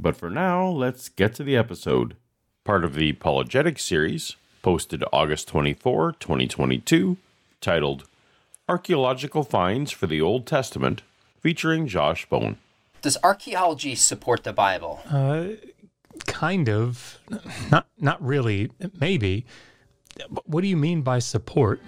But for now, let's get to the episode. Part of the Apologetic series, posted August 24, 2022, titled Archaeological Finds for the Old Testament, featuring Josh Bowen. Does archaeology support the Bible? Uh, kind of. Not not really. Maybe. What do you mean by support?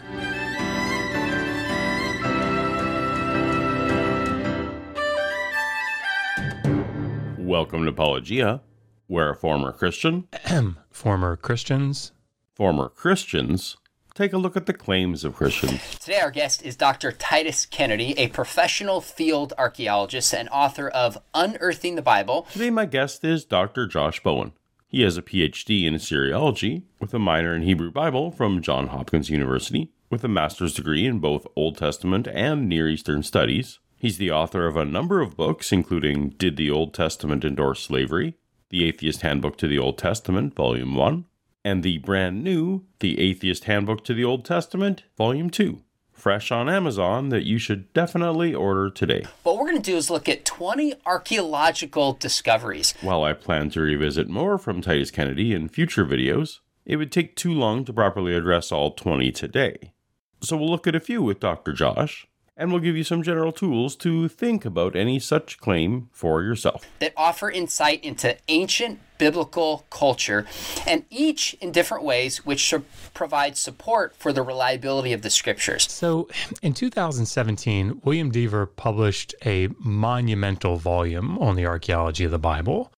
Welcome to Paulogia, where a former Christian, Former Christians. former Christians, take a look at the claims of Christians. Today, our guest is Dr. Titus Kennedy, a professional field archaeologist and author of Unearthing the Bible. Today, my guest is Dr. Josh Bowen. He has a PhD in Assyriology with a minor in Hebrew Bible from Johns Hopkins University, with a master's degree in both Old Testament and Near Eastern Studies. He's the author of a number of books, including Did the Old Testament Endorse Slavery? The Atheist Handbook to the Old Testament, Volume 1, and the brand new The Atheist Handbook to the Old Testament, Volume 2, fresh on Amazon that you should definitely order today. What we're going to do is look at 20 archaeological discoveries. While I plan to revisit more from Titus Kennedy in future videos, it would take too long to properly address all 20 today. So we'll look at a few with Dr. Josh, and we'll give you some general tools to think about any such claim for yourself. that offer insight into ancient biblical culture, and each in different ways, which should provide support for the reliability of the scriptures. So, in 2017, William Dever published a monumental volume on the archaeology of the Bible.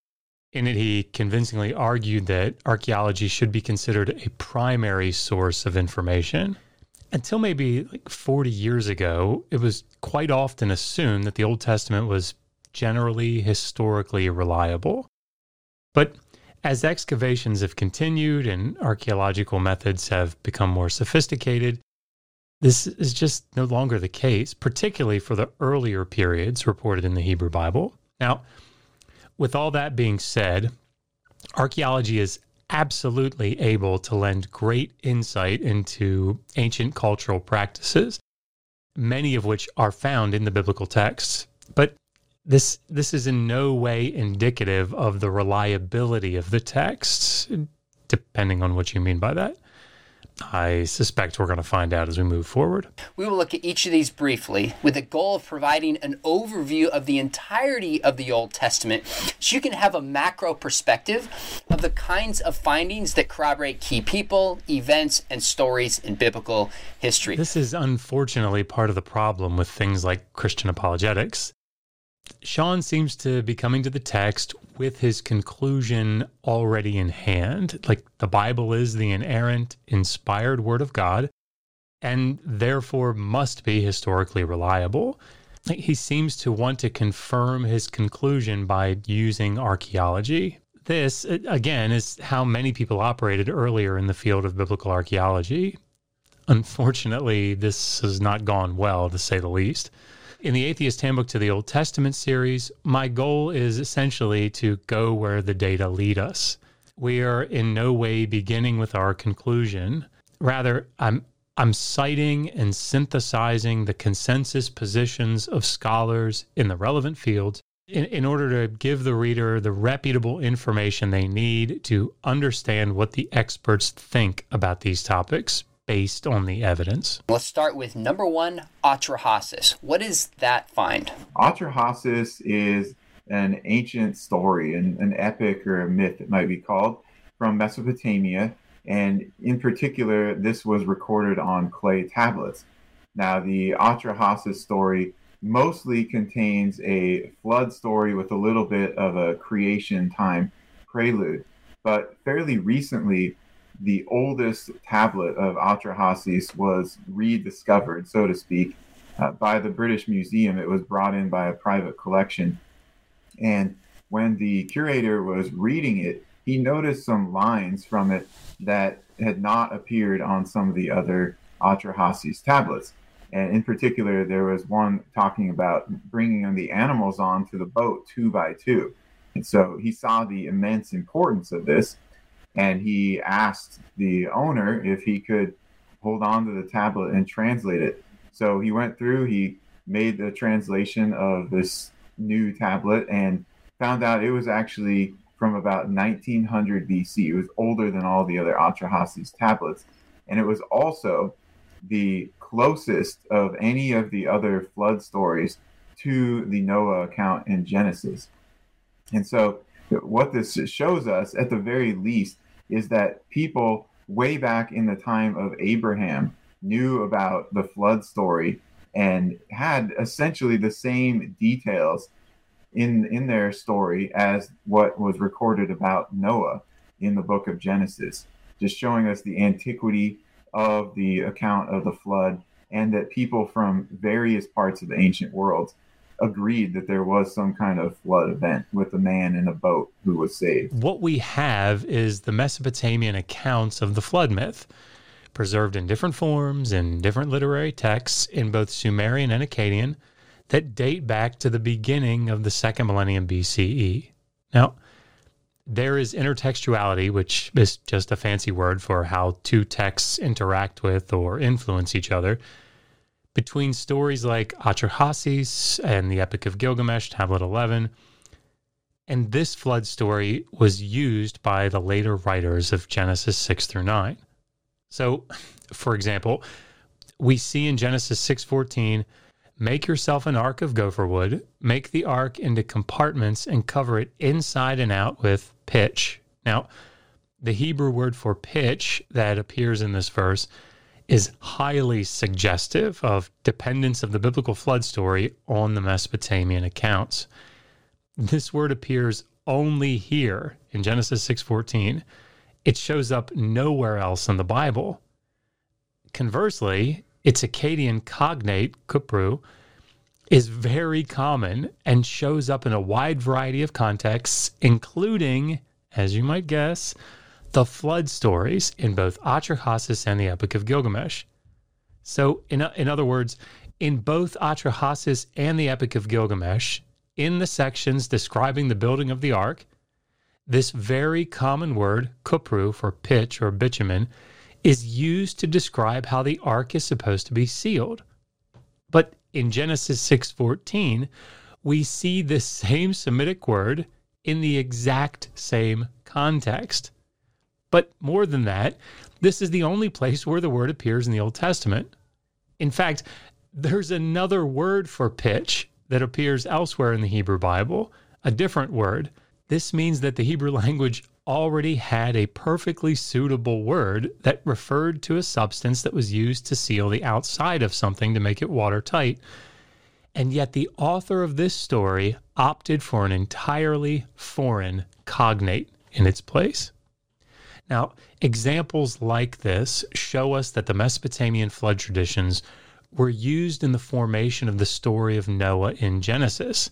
In it, he convincingly argued that archaeology should be considered a primary source of information. Until maybe like 40 years ago, it was quite often assumed that the Old Testament was generally historically reliable. But as excavations have continued and archaeological methods have become more sophisticated, this is just no longer the case, particularly for the earlier periods reported in the Hebrew Bible. Now, with all that being said, archaeology is absolutely able to lend great insight into ancient cultural practices, many of which are found in the biblical texts. But this this is in no way indicative of the reliability of the texts, depending on what you mean by that. I suspect we're going to find out as we move forward. We will look at each of these briefly with the goal of providing an overview of the entirety of the Old Testament so you can have a macro perspective of the kinds of findings that corroborate key people, events, and stories in biblical history. This is unfortunately part of the problem with things like Christian apologetics. Sean seems to be coming to the text with his conclusion already in hand. Like the Bible is the inerrant, inspired word of God, and therefore must be historically reliable. He seems to want to confirm his conclusion by using archaeology. This, again, is how many people operated earlier in the field of biblical archaeology. Unfortunately, this has not gone well, to say the least. In the Atheist Handbook to the Old Testament series, my goal is essentially to go where the data lead us. We are in no way beginning with our conclusion. Rather, I'm I'm citing and synthesizing the consensus positions of scholars in the relevant fields in, in order to give the reader the reputable information they need to understand what the experts think about these topics based on the evidence. Let's start with number one, Atrahasis. What is that find? Atrahasis is an ancient story, an, an epic or a myth, it might be called, from Mesopotamia. And in particular, this was recorded on clay tablets. Now, the Atrahasis story mostly contains a flood story with a little bit of a creation time prelude. But fairly recently, the oldest tablet of Atrahasis was rediscovered, so to speak, uh, by the British Museum. It was brought in by a private collection. And when the curator was reading it, he noticed some lines from it that had not appeared on some of the other Atrahasis tablets. And in particular, there was one talking about bringing the animals onto the boat two by two. And so he saw the immense importance of this, and he asked the owner if he could hold on to the tablet and translate it. So he went through, he made the translation of this new tablet and found out it was actually from about 1900 BC. It was older than all the other Atrahasis tablets. And it was also the closest of any of the other flood stories to the Noah account in Genesis. And so, what this shows us, at the very least, is that people way back in the time of Abraham knew about the flood story and had essentially the same details in in their story as what was recorded about Noah in the book of Genesis, just showing us the antiquity of the account of the flood and that people from various parts of the ancient world agreed that there was some kind of flood event with a man in a boat who was saved. What we have is the Mesopotamian accounts of the flood myth, preserved in different forms in different literary texts in both Sumerian and Akkadian that date back to the beginning of the second millennium BCE. Now, there is intertextuality, which is just a fancy word for how two texts interact with or influence each other. Between stories like Atrahasis and the Epic of Gilgamesh, Tablet 11, and this flood story was used by the later writers of Genesis 6 through 9. So, for example, we see in Genesis 6:14 Make yourself an ark of gopher wood, make the ark into compartments, and cover it inside and out with pitch. Now, the Hebrew word for pitch that appears in this verse is highly suggestive of dependence of the biblical flood story on the Mesopotamian accounts. This word appears only here in Genesis 6:14. It shows up nowhere else in the Bible. Conversely, its Akkadian cognate, kupru, is very common and shows up in a wide variety of contexts, including, as you might guess, the flood stories in both Atrahasis and the Epic of Gilgamesh. So, in, in other words, in both Atrahasis and the Epic of Gilgamesh, in the sections describing the building of the ark, this very common word, kupru for pitch or bitumen, is used to describe how the ark is supposed to be sealed. But in Genesis 6:14, we see this same Semitic word in the exact same context. But more than that, this is the only place where the word appears in the Old Testament. In fact, there's another word for pitch that appears elsewhere in the Hebrew Bible, a different word. This means that the Hebrew language already had a perfectly suitable word that referred to a substance that was used to seal the outside of something to make it watertight. And yet, the author of this story opted for an entirely foreign cognate in its place. Now, examples like this show us that the Mesopotamian flood traditions were used in the formation of the story of Noah in Genesis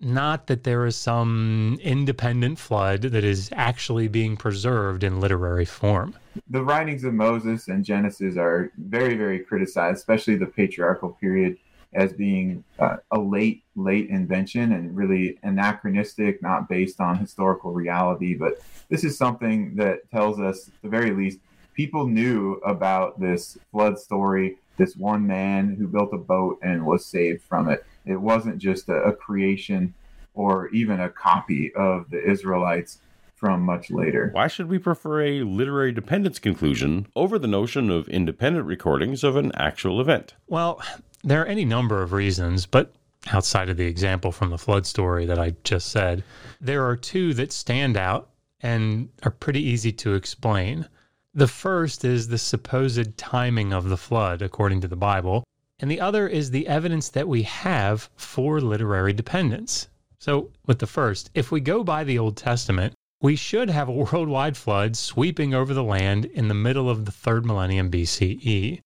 not that there is some independent flood that is actually being preserved in literary form. The writings of Moses and Genesis are very, very criticized, especially the patriarchal period, as being uh, a late, late invention and really anachronistic, not based on historical reality. But this is something that tells us, at the very least, people knew about this flood story, this one man who built a boat and was saved from it it wasn't just a, a creation or even a copy of the Israelites from much later. Why should we prefer a literary dependence conclusion over the notion of independent recordings of an actual event? Well, there are any number of reasons, but outside of the example from the flood story that I just said, there are two that stand out and are pretty easy to explain. The first is the supposed timing of the flood, according to the Bible and the other is the evidence that we have for literary dependence. So, with the first, if we go by the Old Testament, we should have a worldwide flood sweeping over the land in the middle of the third millennium BCE.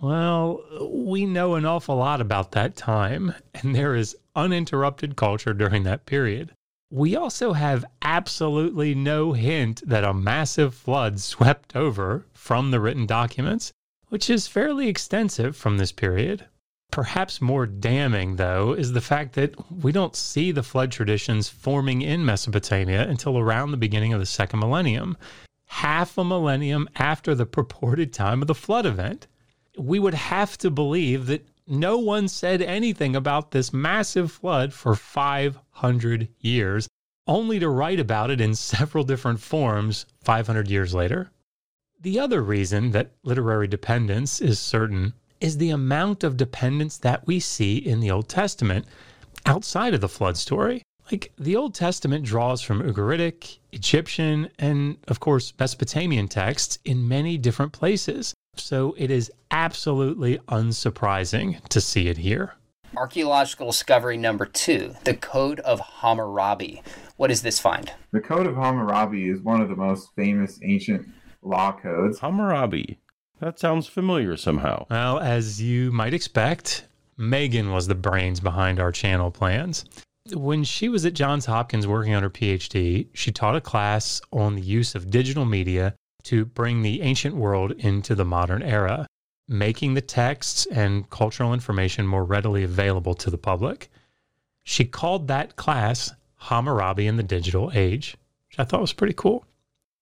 Well, we know an awful lot about that time, and there is uninterrupted culture during that period. we also have absolutely no hint that a massive flood swept over from the written documents, which is fairly extensive from this period. Perhaps more damning, though, is the fact that we don't see the flood traditions forming in Mesopotamia until around the beginning of the second millennium, half a millennium after the purported time of the flood event. We would have to believe that no one said anything about this massive flood for 500 years, only to write about it in several different forms 500 years later. The other reason that literary dependence is certain is the amount of dependence that we see in the Old Testament outside of the flood story. Like the Old Testament draws from Ugaritic, Egyptian, and of course, Mesopotamian texts in many different places. So it is absolutely unsurprising to see it here. Archaeological discovery number two the Code of Hammurabi. What does this find? The Code of Hammurabi is one of the most famous ancient law codes. Hammurabi. That sounds familiar somehow. Well, as you might expect, Megan was the brains behind our channel plans. When she was at Johns Hopkins working on her PhD, she taught a class on the use of digital media to bring the ancient world into the modern era, making the texts and cultural information more readily available to the public. She called that class Hammurabi in the Digital Age, which I thought was pretty cool.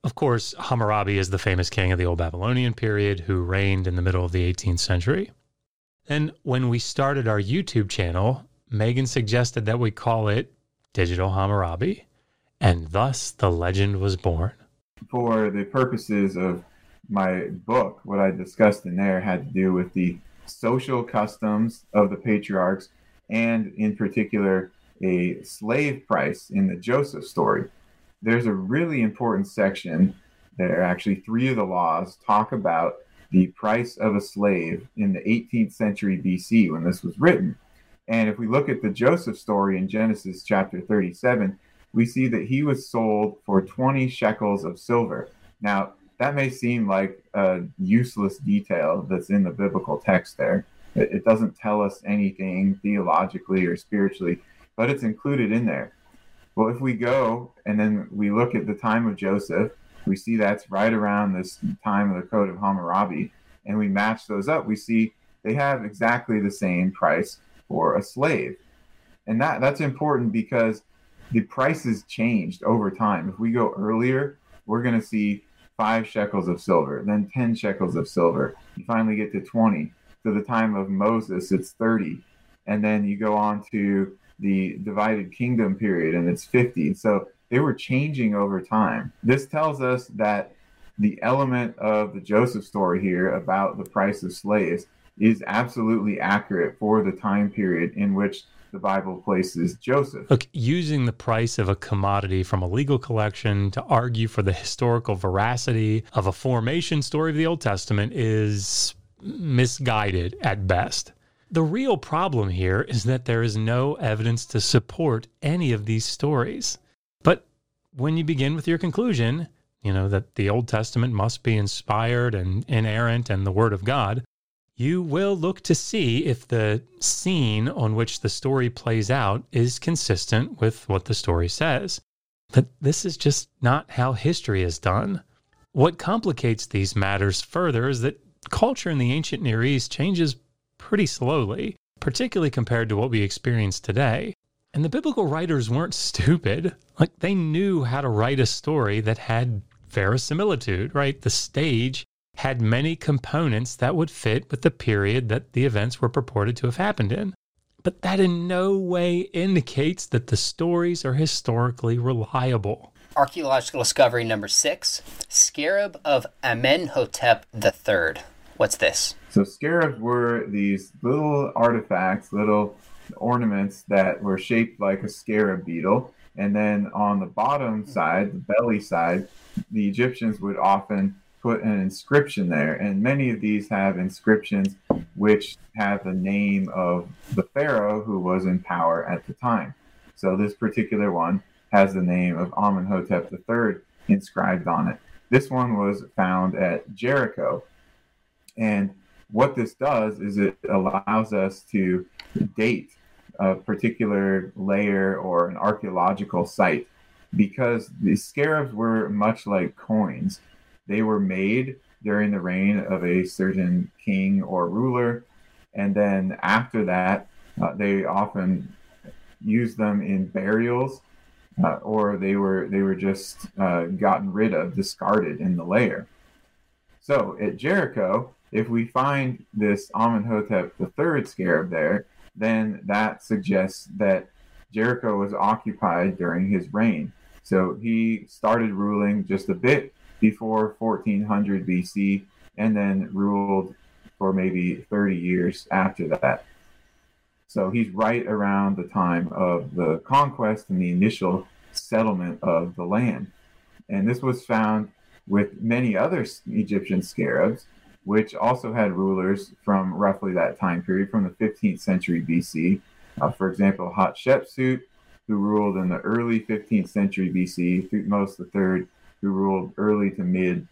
Of course, Hammurabi is the famous king of the Old Babylonian period who reigned in the middle of the 18th century. And when we started our YouTube channel, Megan suggested that we call it Digital Hammurabi, and thus the legend was born. For the purposes of my book, what I discussed in there had to do with the social customs of the patriarchs and, in particular, a slave price in the Joseph story there's a really important section there. Actually, three of the laws talk about the price of a slave in the 18th century BC when this was written. And if we look at the Joseph story in Genesis chapter 37, we see that he was sold for 20 shekels of silver. Now, that may seem like a useless detail that's in the biblical text there. It doesn't tell us anything theologically or spiritually, but it's included in there. Well, if we go and then we look at the time of Joseph, we see that's right around this time of the Code of Hammurabi, and we match those up, we see they have exactly the same price for a slave. And that, that's important because the prices changed over time. If we go earlier, we're going to see five shekels of silver, then 10 shekels of silver. You finally get to 20. To the time of Moses, it's 30. And then you go on to the divided kingdom period and it's 50 so they were changing over time this tells us that the element of the joseph story here about the price of slaves is absolutely accurate for the time period in which the Bible places Joseph. Look, using the price of a commodity from a legal collection to argue for the historical veracity of a formation story of the Old Testament is misguided at best. The real problem here is that there is no evidence to support any of these stories. But when you begin with your conclusion, you know, that the Old Testament must be inspired and inerrant and the Word of God, you will look to see if the scene on which the story plays out is consistent with what the story says. But this is just not how history is done. What complicates these matters further is that culture in the ancient Near East changes pretty slowly, particularly compared to what we experience today. And the biblical writers weren't stupid. Like they knew how to write a story that had verisimilitude, right? The stage had many components that would fit with the period that the events were purported to have happened in. But that in no way indicates that the stories are historically reliable. Archaeological discovery number six Scarab of Amenhotep III. What's this? So scarabs were these little artifacts, little ornaments that were shaped like a scarab beetle. And then on the bottom side, the belly side, the Egyptians would often put an inscription there. And many of these have inscriptions which have the name of the pharaoh who was in power at the time. So this particular one has the name of Amenhotep III inscribed on it. This one was found at Jericho. And what this does is it allows us to date a particular layer or an archaeological site because the scarabs were much like coins. They were made during the reign of a certain king or ruler, and then after that, uh, they often used them in burials, uh, or they were they were just uh, gotten rid of, discarded in the layer. So at Jericho, if we find this Amenhotep III scarab there, then that suggests that Jericho was occupied during his reign. So he started ruling just a bit before 1400 BC and then ruled for maybe 30 years after that. So he's right around the time of the conquest and the initial settlement of the land. And this was found with many other Egyptian scarabs, which also had rulers from roughly that time period, from the 15th century BC. Uh, for example, Hatshepsut, who ruled in the early 15th century BC, Thutmose III, who ruled early to mid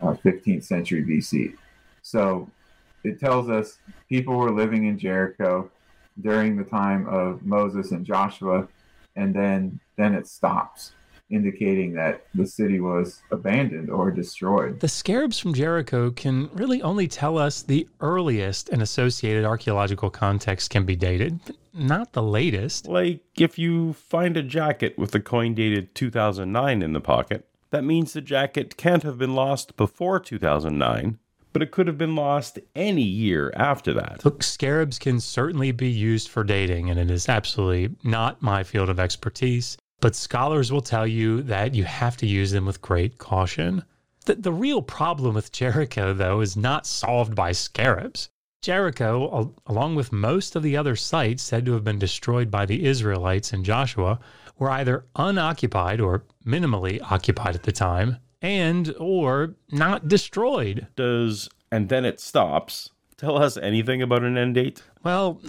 uh, 15th century BC. So it tells us people were living in Jericho during the time of Moses and Joshua, and then then it stops indicating that the city was abandoned or destroyed. The scarabs from Jericho can really only tell us the earliest and associated archaeological context can be dated, not the latest. Like if you find a jacket with a coin dated 2009 in the pocket, that means the jacket can't have been lost before 2009, but it could have been lost any year after that. Look, scarabs can certainly be used for dating, and it is absolutely not my field of expertise. But scholars will tell you that you have to use them with great caution. The, the real problem with Jericho, though, is not solved by scarabs. Jericho, along with most of the other sites said to have been destroyed by the Israelites in Joshua, were either unoccupied or minimally occupied at the time, and or not destroyed. Does and then it stops tell us anything about an end date? Well,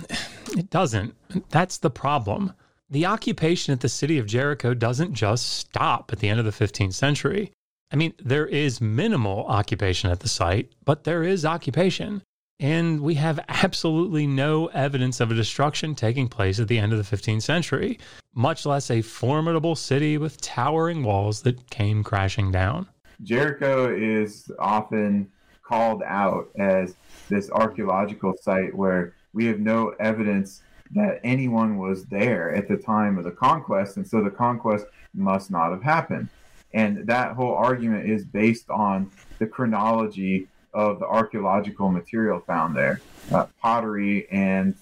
it doesn't. That's the problem. The occupation at the city of Jericho doesn't just stop at the end of the 15th century. I mean, there is minimal occupation at the site, but there is occupation. And we have absolutely no evidence of a destruction taking place at the end of the 15th century, much less a formidable city with towering walls that came crashing down. Jericho is often called out as this archaeological site where we have no evidence that anyone was there at the time of the conquest, and so the conquest must not have happened. And that whole argument is based on the chronology of the archaeological material found there uh, pottery and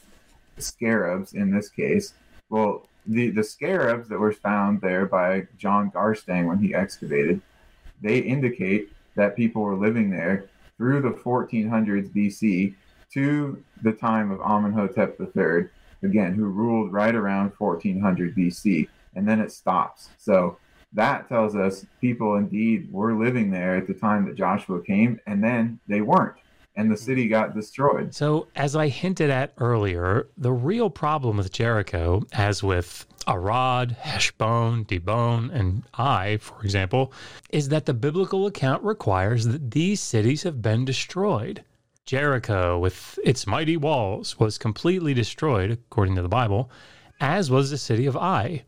scarabs in this case. Well, the, the scarabs that were found there by John Garstang when he excavated, they indicate that people were living there through the 1400s BC to the time of Amenhotep III again, who ruled right around 1400 BC, and then it stops. So that tells us people indeed were living there at the time that Joshua came, and then they weren't. And the city got destroyed. So, as I hinted at earlier, the real problem with Jericho, as with Arad, Heshbon, Dibon, and Ai, for example, is that the biblical account requires that these cities have been destroyed. Jericho, with its mighty walls, was completely destroyed, according to the Bible, as was the city of Ai.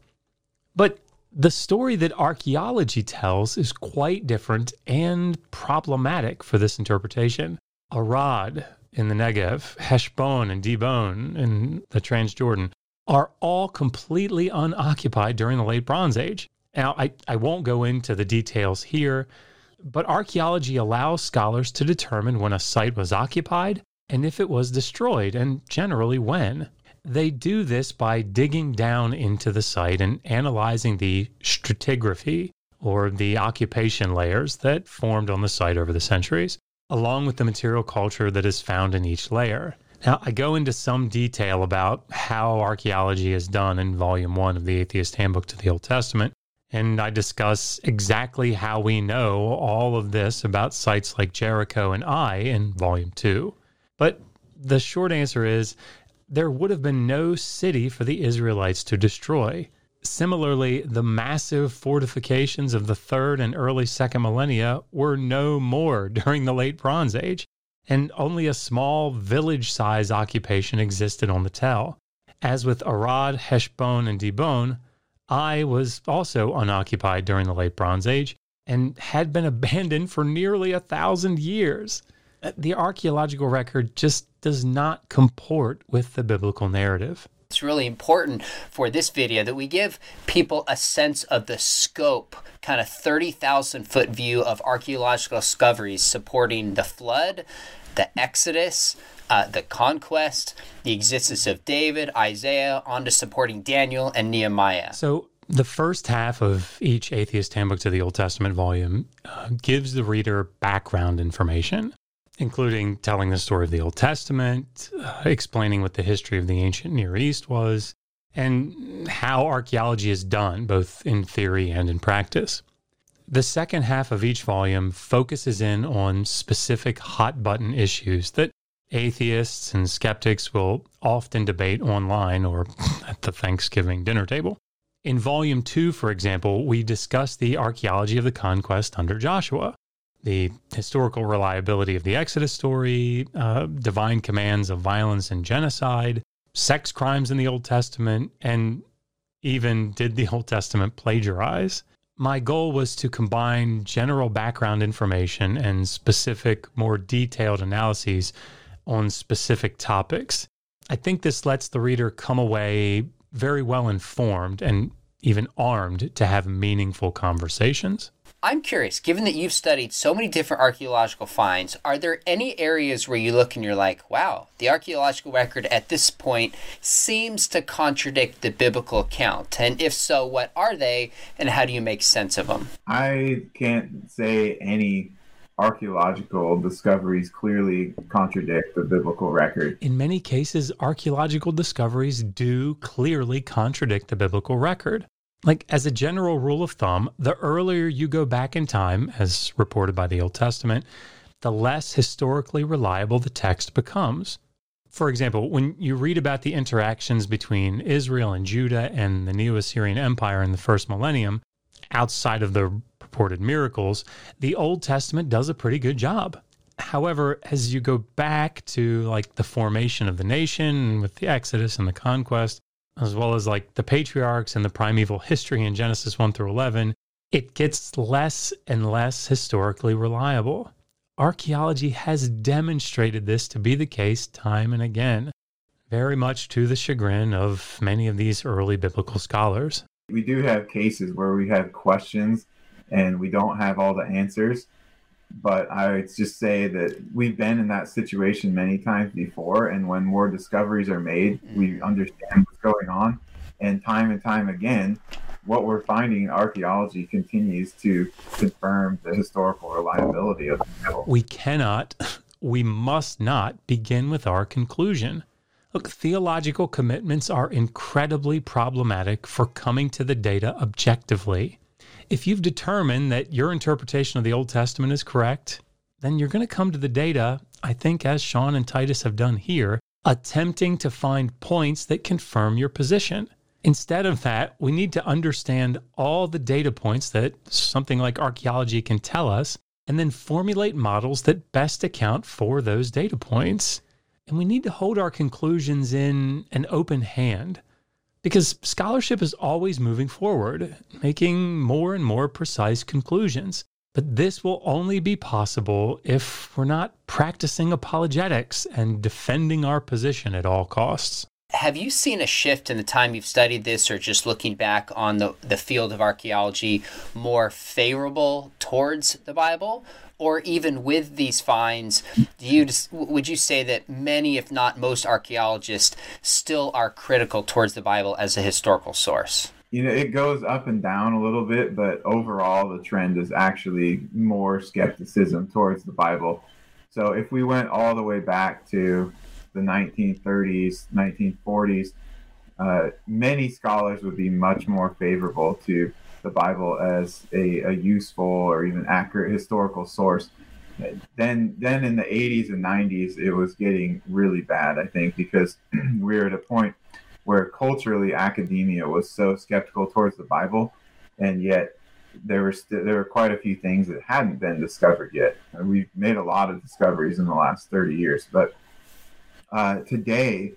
But the story that archaeology tells is quite different and problematic for this interpretation. Arad in the Negev, Heshbon and Dibon in the Transjordan are all completely unoccupied during the Late Bronze Age. Now, I, I won't go into the details here but archaeology allows scholars to determine when a site was occupied and if it was destroyed, and generally when. They do this by digging down into the site and analyzing the stratigraphy, or the occupation layers that formed on the site over the centuries, along with the material culture that is found in each layer. Now, I go into some detail about how archaeology is done in Volume 1 of the Atheist Handbook to the Old Testament, and I discuss exactly how we know all of this about sites like Jericho and Ai in Volume 2. But the short answer is there would have been no city for the Israelites to destroy. Similarly, the massive fortifications of the third and early second millennia were no more during the late Bronze Age, and only a small village size occupation existed on the Tell. As with Arad, Heshbon, and Dibon, Ai was also unoccupied during the Late Bronze Age and had been abandoned for nearly a thousand years. The archaeological record just does not comport with the biblical narrative. It's really important for this video that we give people a sense of the scope, kind of 30,000 foot view of archaeological discoveries supporting the flood, the Exodus, uh, the conquest, the existence of David, Isaiah, on to supporting Daniel and Nehemiah. So, the first half of each Atheist Handbook to the Old Testament volume uh, gives the reader background information including telling the story of the Old Testament, uh, explaining what the history of the ancient Near East was, and how archaeology is done, both in theory and in practice. The second half of each volume focuses in on specific hot button issues that atheists and skeptics will often debate online or at the Thanksgiving dinner table. In volume two, for example, we discuss the archaeology of the conquest under Joshua, the historical reliability of the Exodus story, uh, divine commands of violence and genocide, sex crimes in the Old Testament, and even did the Old Testament plagiarize? My goal was to combine general background information and specific, more detailed analyses on specific topics. I think this lets the reader come away very well informed and even armed to have meaningful conversations. I'm curious, given that you've studied so many different archaeological finds, are there any areas where you look and you're like, wow, the archaeological record at this point seems to contradict the biblical account? And if so, what are they and how do you make sense of them? I can't say any archaeological discoveries clearly contradict the biblical record. In many cases, archaeological discoveries do clearly contradict the biblical record. Like, as a general rule of thumb, the earlier you go back in time, as reported by the Old Testament, the less historically reliable the text becomes. For example, when you read about the interactions between Israel and Judah and the Neo Assyrian Empire in the first millennium, outside of the purported miracles, the Old Testament does a pretty good job. However, as you go back to like the formation of the nation with the Exodus and the conquest, as well as like the patriarchs and the primeval history in Genesis 1 through 11, it gets less and less historically reliable. Archaeology has demonstrated this to be the case time and again, very much to the chagrin of many of these early biblical scholars. We do have cases where we have questions and we don't have all the answers but I would just say that we've been in that situation many times before, and when more discoveries are made, we mm-hmm. understand what's going on, and time and time again, what we're finding in archaeology continues to confirm the historical reliability of the Bible. We cannot, we must not begin with our conclusion. Look, theological commitments are incredibly problematic for coming to the data objectively if you've determined that your interpretation of the Old Testament is correct, then you're going to come to the data, I think, as Sean and Titus have done here, attempting to find points that confirm your position. Instead of that, we need to understand all the data points that something like archaeology can tell us, and then formulate models that best account for those data points. And we need to hold our conclusions in an open hand because scholarship is always moving forward, making more and more precise conclusions. But this will only be possible if we're not practicing apologetics and defending our position at all costs. Have you seen a shift in the time you've studied this or just looking back on the, the field of archaeology more favorable towards the Bible? Or even with these finds, do you would you say that many, if not most, archaeologists still are critical towards the Bible as a historical source? You know, it goes up and down a little bit, but overall, the trend is actually more skepticism towards the Bible. So, if we went all the way back to the 1930s, 1940s, uh, many scholars would be much more favorable to the Bible as a, a useful or even accurate historical source. Then, then in the 80s and 90s, it was getting really bad. I think because we were at a point where culturally academia was so skeptical towards the Bible, and yet there were st- there were quite a few things that hadn't been discovered yet. We've made a lot of discoveries in the last 30 years, but uh, today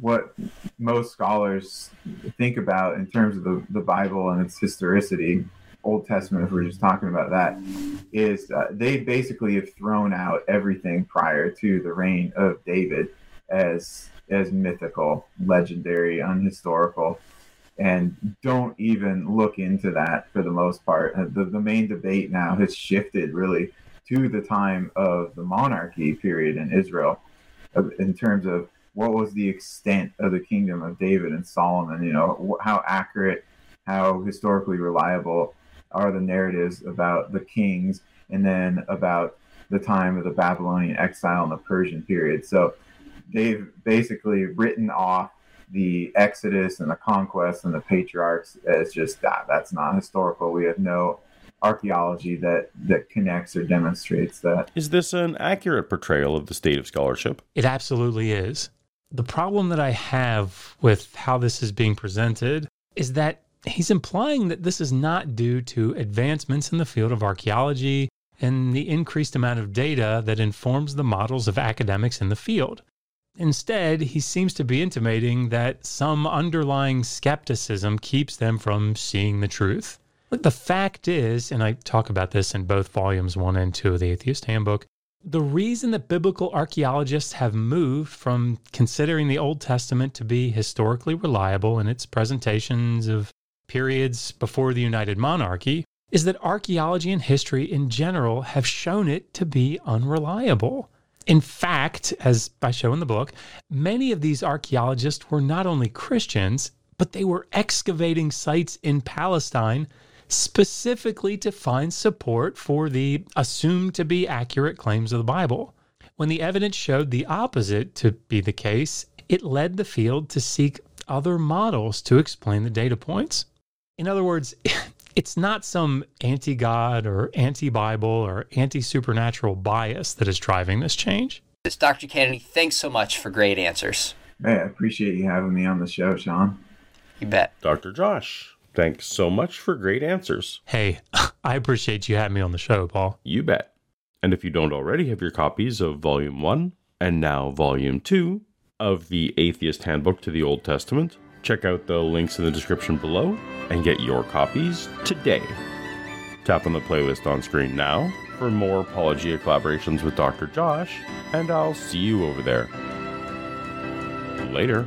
what most scholars think about in terms of the, the Bible and its historicity, Old Testament, if we're just talking about that, is uh, they basically have thrown out everything prior to the reign of David as as mythical, legendary, unhistorical, and don't even look into that for the most part. Uh, the, the main debate now has shifted really to the time of the monarchy period in Israel in terms of what was the extent of the kingdom of David and Solomon, you know, how accurate, how historically reliable are the narratives about the kings and then about the time of the Babylonian exile and the Persian period. So they've basically written off the Exodus and the conquest and the patriarchs as just that. That's not historical. We have no archaeology that that connects or demonstrates that. Is this an accurate portrayal of the state of scholarship? It absolutely is. The problem that I have with how this is being presented is that he's implying that this is not due to advancements in the field of archaeology and the increased amount of data that informs the models of academics in the field. Instead, he seems to be intimating that some underlying skepticism keeps them from seeing the truth. The fact is, and I talk about this in both volumes one and two of the Atheist Handbook, the reason that biblical archaeologists have moved from considering the Old Testament to be historically reliable in its presentations of periods before the United Monarchy is that archaeology and history in general have shown it to be unreliable. In fact, as I show in the book, many of these archaeologists were not only Christians, but they were excavating sites in Palestine specifically to find support for the assumed to be accurate claims of the Bible. When the evidence showed the opposite to be the case, it led the field to seek other models to explain the data points. In other words, it's not some anti God or anti Bible or anti supernatural bias that is driving this change. It's Dr. Kennedy. Thanks so much for great answers. Hey, I appreciate you having me on the show, Sean. You bet. Dr. Josh, thanks so much for great answers. Hey, I appreciate you having me on the show, Paul. You bet. And if you don't already have your copies of Volume 1 and now Volume 2 of the Atheist Handbook to the Old Testament, check out the links in the description below and get your copies today. Tap on the playlist on screen now for more Paulogia collaborations with Dr. Josh, and I'll see you over there. Later.